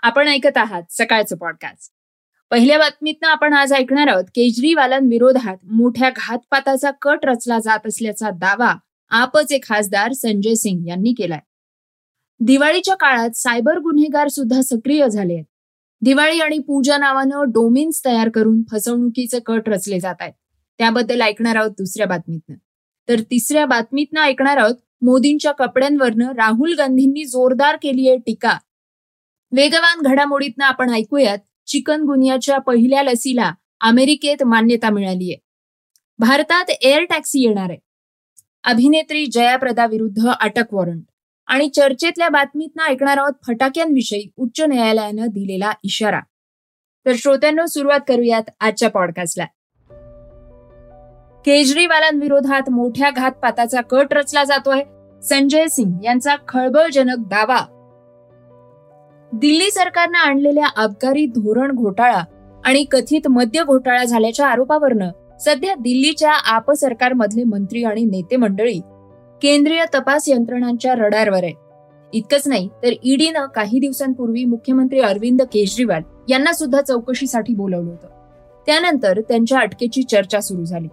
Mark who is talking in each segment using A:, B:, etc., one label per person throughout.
A: आपण ऐकत आहात सकाळचं पॉडकास्ट पहिल्या बातमीतनं आपण आज ऐकणार आहोत केजरीवालांविरोधात मोठ्या घातपाताचा कट रचला जात असल्याचा दावा आपचे खासदार संजय सिंग यांनी केलाय. दिवाळीच्या काळात सायबर गुन्हेगार सुद्धा सक्रिय झाले आहेत. दिवाळी आणि पूजा नावानं डोमिन्स तयार करून फसवणुकीचे कट रचले जात आहेत. त्याबद्दल ऐकणार आहोत दुसऱ्या बातमीतनं. तर तिसऱ्या बातमीतनं ऐकणार आहोत मोदींच्या कपड्यांवरनं राहुल गांधींनी जोरदार केली आहे टीका. वेगवान घडामोडीतनं आपण ऐकूयात. चिकन गुनियाच्या पहिल्या लसीला अमेरिकेत मान्यता मिळाली आहे भारतात एअर टॅक्सी येणार. आहे अभिनेत्री जयाप्रदा विरुद्ध अटक वॉरंट. आणि चर्चेतल्या बातमीतनं ऐकणार आहोत फटाक्यांविषयी उच्च न्यायालयानं दिलेला इशारा. तर श्रोत्यांना सुरुवात करूयात आजच्या पॉडकास्टला केजरीवालांविरोधात मोठ्या घातपाताचा कट रचला जातोय. संजय सिंग यांचा खळबळजनक दावा दिल्ली सरकारनं आणलेल्या अबकारी धोरण घोटाळा आणि कथित मद्य घोटाळा झाल्याच्या आरोपावरनं सध्या दिल्लीच्या आप सरकारमधले मंत्री आणि नेते मंडळी केंद्रीय तपास यंत्रणांच्या रडारवर आहे इतकंच नाही तर ईडीनं काही दिवसांपूर्वी मुख्यमंत्री अरविंद केजरीवाल यांना सुद्धा चौकशीसाठी बोलवलं होतं. त्यानंतर त्यांच्या अटकेची चर्चा सुरू झाली.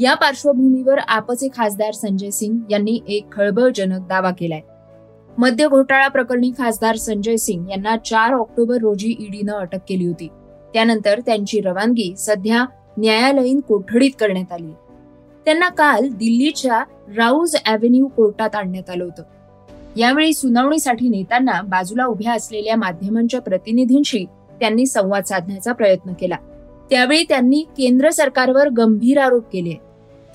A: या पार्श्वभूमीवर आपचे खासदार संजय सिंग यांनी एक खळबळजनक दावा केलाय. मद्य घोटाळा प्रकरणी खासदार संजय सिंग यांना चार ऑक्टोबर रोजी ईडीनं अटक केली होती. त्यानंतर त्यांची रवानगी सध्या न्यायालयीन कोठडीत करण्यात आली. त्यांना काल दिल्लीच्या राऊज अॅव्हेन्यू कोर्टात आणण्यात आलं होतं. यावेळी सुनावणीसाठी नेताना बाजूला उभ्या असलेल्या माध्यमांच्या प्रतिनिधींशी त्यांनी संवाद साधण्याचा प्रयत्न केला. त्यावेळी त्यांनी केंद्र सरकारवर गंभीर आरोप केले.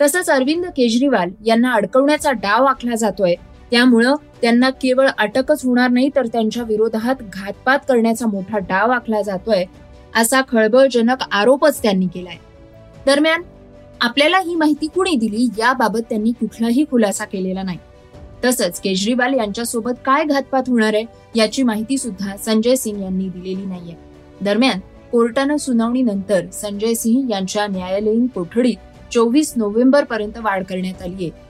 A: तसंच अरविंद केजरीवाल यांना अडकवण्याचा डाव आखला जातोय. त्यामुळं त्यांना केवळ अटकच होणार नाही तर त्यांच्या विरोधात घातपात करण्याचा मोठा डाव आखला जातोय असा खळबळजनक आरोपच त्यांनी केलाय. दरम्यान आपल्याला ही माहिती कुणी दिली याबाबत त्यांनी कुठलाही खुलासा केलेला नाही. तसंच केजरीवाल यांच्यासोबत काय घातपात होणार आहे याची माहिती सुद्धा संजय सिंग यांनी दिलेली नाहीये. दरम्यान कोर्टानं सुनावणीनंतर संजय सिंह यांच्या न्यायालयीन कोठडीत चोवीस नोव्हेंबर पर्यंत वाढ करण्यात आली आहे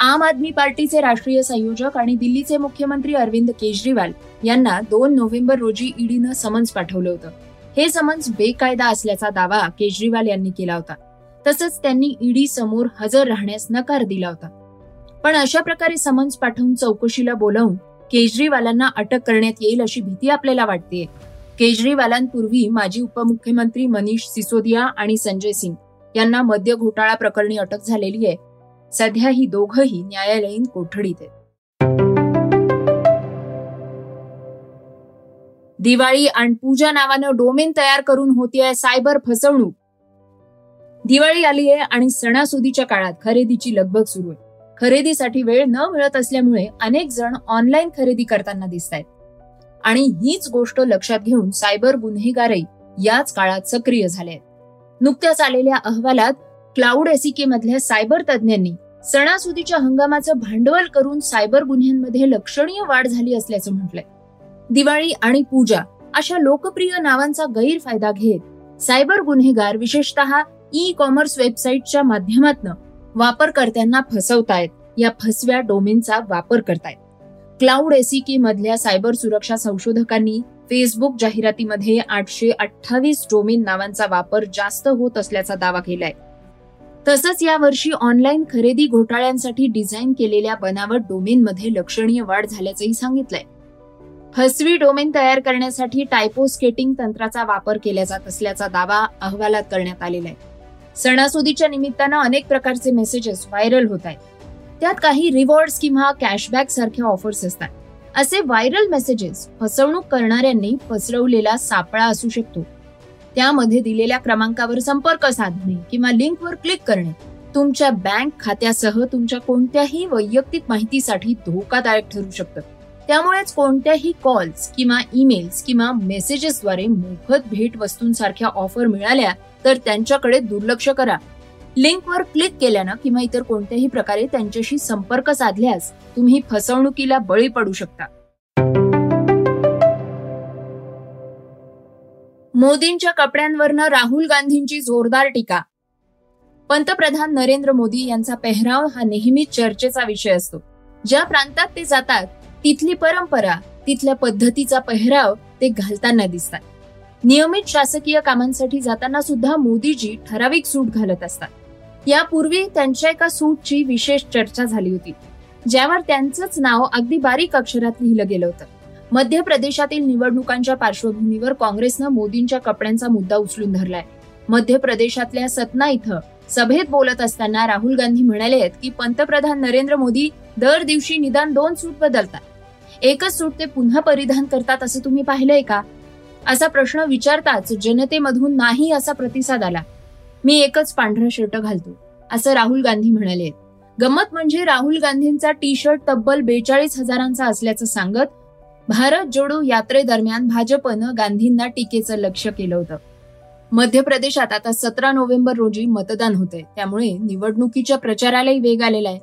A: आम आदमी पार्टीचे राष्ट्रीय संयोजक आणि दिल्लीचे मुख्यमंत्री अरविंद केजरीवाल यांना दोन नोव्हेंबर रोजी ईडीनं समन्स पाठवलं होतं. हे समन्स बेकायदा असल्याचा दावा केजरीवाल यांनी केला होता. तसंच त्यांनी ईडी समोर हजर राहण्यास नकार दिला होता. पण अशा प्रकारे समन्स पाठवून चौकशीला बोलावून केजरीवालांना अटक करण्यात येईल अशी भीती आपल्याला वाटते केजरीवालांपूर्वी माजी उपमुख्यमंत्री मनीष सिसोदिया आणि संजय सिंग यांना मद्य घोटाळा प्रकरणी अटक झालेली आहे. सध्या ही दोघही न्यायालयीन कोठडीत आहेत. दिवाळी आणि पूजा नावानं डोमेन तयार करून होतीये सायबर फसवणूक. दिवाळी आली आहे आणि सणासुदीच्या काळात खरेदीची लगबग सुरू आहे. खरेदीसाठी वेळ न मिळत असल्यामुळे अनेक जण ऑनलाईन खरेदी करताना दिसत आहेत आणि हीच गोष्ट लक्षात घेऊन सायबर गुन्हेगारही याच काळात सक्रिय झाले आहेत नुकत्याच आलेल्या अहवालात क्लाउड एसीके मधल्या सायबर तज्ज्ञांनी सणासुदीच्या हंगामाचं भांडवल करून सायबर गुन्ह्यांमध्ये लक्षणीय वाढ झाली असल्याचं म्हटलंय. दिवाळी आणि पूजा अशा लोकप्रिय नावांचा गैरफायदा घेत सायबर गुन्हेगार विशेषतः ई कॉमर्स वेबसाईटच्या माध्यमातून वापरकर्त्यांना फसवतायत या फसव्या डोमेनचा वापर करतायत. क्लाउड एसीके मधल्या सायबर सुरक्षा संशोधकांनी फेसबुक जाहिरातीमध्ये आठशे अठ्ठावीस डोमेन नावांचा वापर जास्त होत असल्याचा दावा केलाय. तसंच यावर्षी ऑनलाईन खरेदी घोटाळ्यांसाठी डिझाईन केलेल्या बनावट डोमेनमध्ये लक्षणीय वाढ झाल्याचंही सांगितलंय. फसवी डोमेन तयार करण्यासाठी टायपो स्केटिंग तंत्राचा वापर केला जात असल्याचा दावा अहवालात करण्यात आलेला आहे. सणासुदीच्या निमित्तानं अनेक प्रकारचे मेसेजेस व्हायरल होत आहेत. त्यात काही रिवॉर्ड्स किंवा कॅशबॅक सारख्या ऑफर्स असतात. असे व्हायरल मेसेजेस फसवणूक करणाऱ्यांनी पसरवलेला सापळा असू शकतो. त्यामध्ये दिलेल्या क्रमांकावर संपर्क साधणे किंवा लिंकवर क्लिक करणे. तुमच्या बँक खात्यासह तुमच्या कोणत्याही वैयक्तिक माहितीसाठी धोकादायक ठरू शकतं. त्यामुळेच कोणत्याही कॉल्स किंवा ईमेल्स किंवा मेसेजेसद्वारे मोफत भेट वस्तूंसारख्या ऑफर मिळाल्या तर त्यांच्याकडे दुर्लक्ष करा. लिंकवर क्लिक केल्यानं किंवा इतर कोणत्याही प्रकारे त्यांच्याशी संपर्क साधल्यास तुम्ही फसवणुकीला बळी पडू शकता. मोदींच्या कपड्यांवरनं राहुल गांधींची जोरदार टीका. पंतप्रधान नरेंद्र मोदी यांचा पेहराव हा नेहमीच चर्चेचा विषय असतो. ज्या प्रांतात ते जातात तिथली परंपरा तिथल्या पद्धतीचा पेहराव ते घालताना दिसतात. नियमित शासकीय कामांसाठी जाताना सुद्धा मोदीजी ठराविक सूट घालत असतात. यापूर्वी त्यांच्या एका सूटची विशेष चर्चा झाली होती. ज्यावर त्यांचंच नाव अगदी बारीक अक्षरात लिहिलं गेलं होतं. मध्य प्रदेशातील निवडणुकांच्या पार्श्वभूमीवर काँग्रेसनं मोदींच्या कपड्यांचा मुद्दा उचलून धरलाय. मध्य प्रदेशातल्या सतना इथं सभेत बोलत असताना राहुल गांधी म्हणाले आहेत की पंतप्रधान नरेंद्र मोदी दर दिवशी निदान दोन सूट बदलतात. एकच सूट ते पुन्हा परिधान करतात असं तुम्ही पाहिलंय का? असा प्रश्न विचारताच जनतेमधून नाही असा प्रतिसाद आला. मी एकच पांढरा शर्ट घालतो असं राहुल गांधी म्हणाले गंमत म्हणजे राहुल गांधींचा टी शर्ट तब्बल बेचाळीस हजारांचा असल्याचं सांगत भारत जोडो यात्रेदरम्यान भाजपनं गांधींना टीकेचं लक्ष केलं होतं. मध्य प्रदेशात आता सतरा नोव्हेंबर रोजी मतदान होतंय. त्यामुळे निवडणुकीच्या प्रचारालाही वेग आलेला आहे.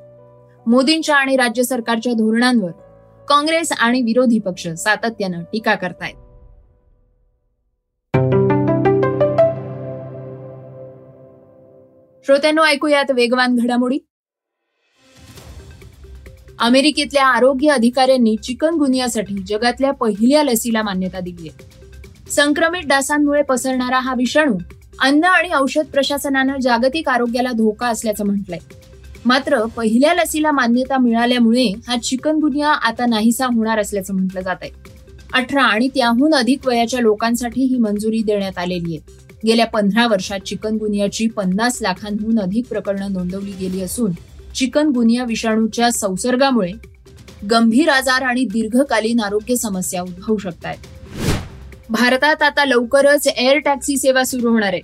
A: मोदींच्या आणि राज्य सरकारच्या धोरणांवर काँग्रेस आणि विरोधी पक्ष सातत्यानं टीका करतायत. श्रोत्यांनो ऐकूयात वेगवान घडामोडी. अमेरिकेतल्या आरोग्य अधिकाऱ्यांनी चिकनगुनियासाठी जगातल्या पहिल्या लसीला मान्यता दिली आहे संक्रमित डासांमुळे पसरणारा हा विषाणू अन्न आणि औषध प्रशासनानं जागतिक आरोग्याला धोका असल्याचं म्हटलंय. मात्र पहिल्या लसीला मान्यता मिळाल्यामुळे हा चिकनगुनिया आता नाहीसा होणार असल्याचं म्हटलं जात आहे अठरा आणि त्याहून अधिक वयाच्या लोकांसाठी ही मंजुरी देण्यात आलेली आहे. गेल्या पंधरा वर्षात चिकनगुनियाची पन्नास लाखांहून अधिक प्रकरणं नोंदवली गेली असून चिकनगुनिया विषाणूच्या संसर्गामुळे गंभीर आजार आणि दीर्घकालीन आरोग्य समस्या उद्भवू शकतात. भारतात आता लवकरच एअर टॅक्सी सेवा सुरू होणार आहे.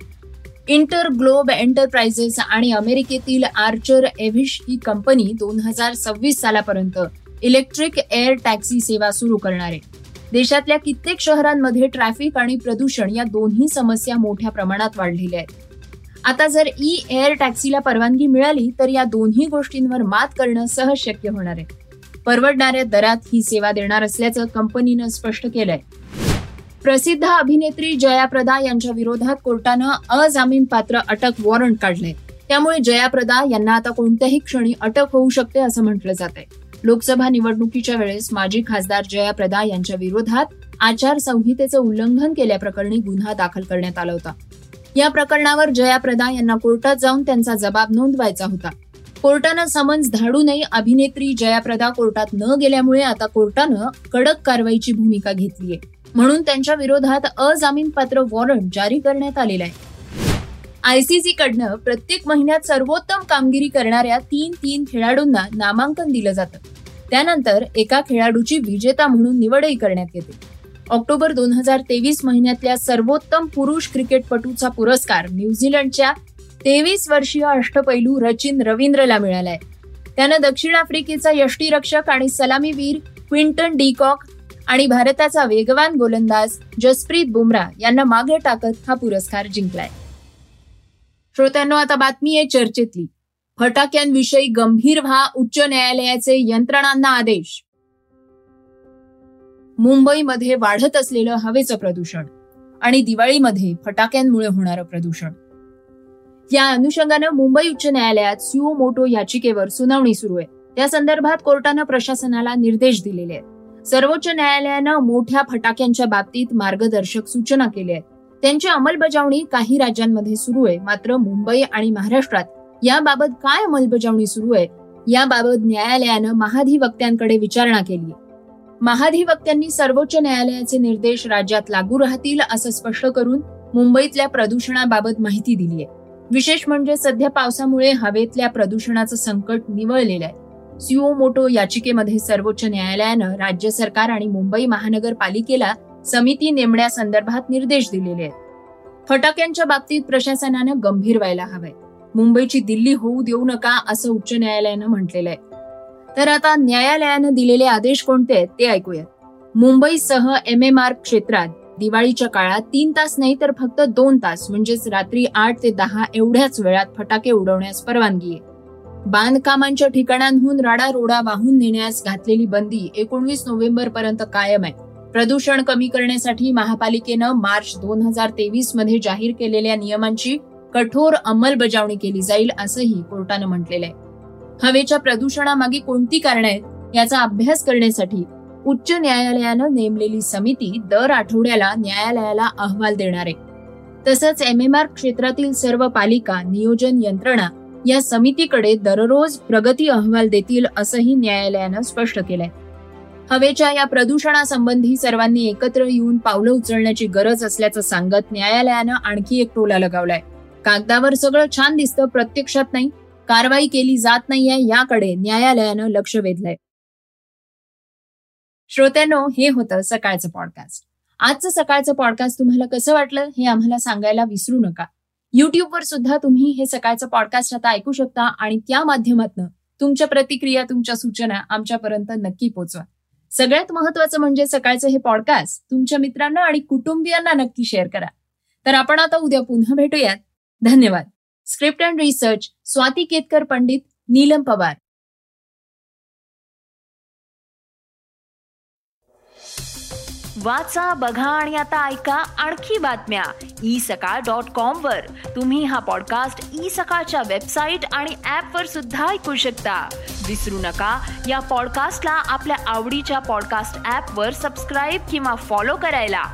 A: इंटर ग्लोब एंटरप्राइजेस आणि अमेरिकेतील आर्चर एव्हिश ही कंपनी दोन हजार सव्वीस सालापर्यंत इलेक्ट्रिक एअर टॅक्सी सेवा सुरू करणार आहे. देशातल्या कित्येक शहरांमध्ये ट्रॅफिक आणि प्रदूषण या दोन्ही समस्या मोठ्या प्रमाणात वाढलेल्या आहेत. आता जर ई एअर टॅक्सीला परवानगी मिळाली तर या दोन्ही गोष्टींवर मात करणं सहज शक्य होणार आहे. परवडणाऱ्या दरात ही सेवा देणार असल्याचं कंपनीनं स्पष्ट केलंय. प्रसिद्ध अभिनेत्री जयाप्रदा यांच्या विरोधात कोर्टानं अजामीन पात्र अटक वॉरंट काढलंय. त्यामुळे जयाप्रदा यांना आता कोणत्याही क्षणी अटक होऊ शकते असं म्हटलं जात आहे लोकसभा निवडणुकीच्या वेळेस माजी खासदार जयाप्रदा यांच्या विरोधात आचारसंहितेचं उल्लंघन केल्याप्रकरणी गुन्हा दाखल करण्यात आला होता. या प्रकरणावर जयाप्रदा यांना कोर्टात जाऊन त्यांचा जबाब नोंदवायचा होता. कोर्टानं समन्स धाडूनही अभिनेत्री जयाप्रदा कोर्टात न गेल्यामुळे आता कोर्टानं कडक कारवाईची भूमिका घेतलीय. म्हणून त्यांच्या विरोधात अजामीन पात्र वॉरंट जारी करण्यात आलेला आहे. आयसीसी कडनं प्रत्येक महिन्यात सर्वोत्तम कामगिरी करणाऱ्या तीन तीन खेळाडूंना नामांकन दिलं जातं. त्यानंतर एका खेळाडूची विजेता म्हणून निवडही करण्यात येते. ऑक्टोबर दोन हजार तेवीस महिन्यातल्या सर्वोत्तम पुरुष क्रिकेटपटूचा पुरस्कार न्यूझीलंडच्या तेवीस वर्षीय अष्टपैलू रचिन रवींद्रला मिळालाय. त्यानं दक्षिण आफ्रिकेचा यष्टीरक्षक आणि सलामीवीर क्विंटन डीकॉक आणि भारताचा वेगवान गोलंदाज जसप्रीत बुमरा यांना मागे टाकत हा पुरस्कार जिंकलाय. श्रोत्यांनो आता बातमी आहे चर्चेतली. फटाक्यांविषयी गंभीर व्हा उच्च न्यायालयाचे यंत्रणांना आदेश. मुंबईमध्ये वाढत असलेलं हवेचं प्रदूषण आणि दिवाळीमध्ये फटाक्यांमुळे होणारं प्रदूषण. या अनुषंगानं मुंबई उच्च न्यायालयात सुओ मोटो याचिकेवर सुनावणी सुरू आहे. त्या संदर्भात कोर्टानं प्रशासनाला निर्देश दिलेले आहेत. सर्वोच्च न्यायालयानं मोठ्या फटाक्यांच्या बाबतीत मार्गदर्शक सूचना केल्या आहेत. त्यांची अंमलबजावणी काही राज्यांमध्ये सुरू आहे. मात्र मुंबई आणि महाराष्ट्रात याबाबत काय अंमलबजावणी सुरू आहे याबाबत न्यायालयानं महाधिवक्त्यांकडे विचारणा केली महाधिवक्त्यांनी सर्वोच्च न्यायालयाचे निर्देश राज्यात लागू राहतील असं स्पष्ट करून मुंबईतल्या प्रदूषणाबाबत माहिती दिली आहे विशेष म्हणजे सध्या पावसामुळे हवेतल्या प्रदूषणाचं संकट निवळलेलं आहे. सिओ मोटो याचिकेमध्ये सर्वोच्च न्यायालयानं राज्य सरकार आणि मुंबई महानगरपालिकेला समिती नेमण्यासंदर्भात निर्देश दिलेले आहेत. फटाक्यांच्या बाबतीत प्रशासनानं गंभीर व्हायला हवंय. मुंबईची दिल्ली होऊ देऊ नका असं उच्च न्यायालयानं म्हटलेलं आहे. तर आता न्यायालयानं दिलेले आदेश कोणते आहेत ते ऐकूयात. मुंबईसह एम एम आर क्षेत्रात दिवाळीच्या काळात तीन तास नाही तर फक्त दोन तास म्हणजेच रात्री आठ ते दहा एवढ्याच वेळात फटाके उडवण्यास परवानगी आहे. बांधकामांच्या ठिकाणांहून राडा रोडा वाहून नेण्यास घातलेली बंदी एकोणवीस नोव्हेंबर पर्यंत कायम आहे. प्रदूषण कमी करण्यासाठी महापालिकेनं मार्च दोन हजार तेवीसमध्ये जाहीर केलेल्या नियमांची कठोर अंमलबजावणी केली जाईल असंही कोर्टानं म्हटलेलं आहे. हवेच्या प्रदूषणामागे कोणती कारण आहेत याचा अभ्यास करण्यासाठी उच्च न्यायालयानं नेमलेली समिती दर आठवड्याला न्यायालयाला अहवाल देणार आहे. तसंच एम एम आर क्षेत्रातील सर्व पालिका नियोजन यंत्रणा या समितीकडे दररोज प्रगती अहवाल देतील असंही न्यायालयानं स्पष्ट केलंय. हवेच्या या प्रदूषणासंबंधी सर्वांनी एकत्र येऊन पावलं उचलण्याची गरज असल्याचं सांगत न्यायालयानं आणखी एक टोला लगावलाय. कागदावर सगळं छान दिसतं प्रत्यक्षात नाही. कारवाई केली जात नाहीये याकडे न्यायालयानं लक्ष वेधलंय. श्रोत्यानो हे होतं सकाळचं पॉडकास्ट आजचं सकाळचं पॉडकास्ट तुम्हाला कसं वाटलं हे आम्हाला सांगायला विसरू नका. युट्यूबवर सुद्धा तुम्ही हे सकाळचं पॉडकास्ट आता ऐकू शकता आणि त्या माध्यमातून तुमच्या प्रतिक्रिया तुमच्या सूचना आमच्यापर्यंत नक्की पोचवा. सगळ्यात महत्वाचं म्हणजे सकाळचं हे पॉडकास्ट तुमच्या मित्रांना आणि कुटुंबियांना नक्की शेअर करा. तर आपण आता उद्या पुन्हा भेटूयात. धन्यवाद. Script and research Swati Ketkar Pandit Neelam Pawar
B: वाचा बघा आणि आता ऐका आणखी बातम्या. ई सकाळ डॉट कॉम वर. तुम्ही हा पॉडकास्ट ई सकाळच्या वेबसाईट आणि ऍप वर सुद्धा ऐकू शकता. विसरू नका या पॉडकास्टला आपल्या आवडीच्या पॉडकास्ट ऍप वर सबस्क्राईब किंवा फॉलो करायला.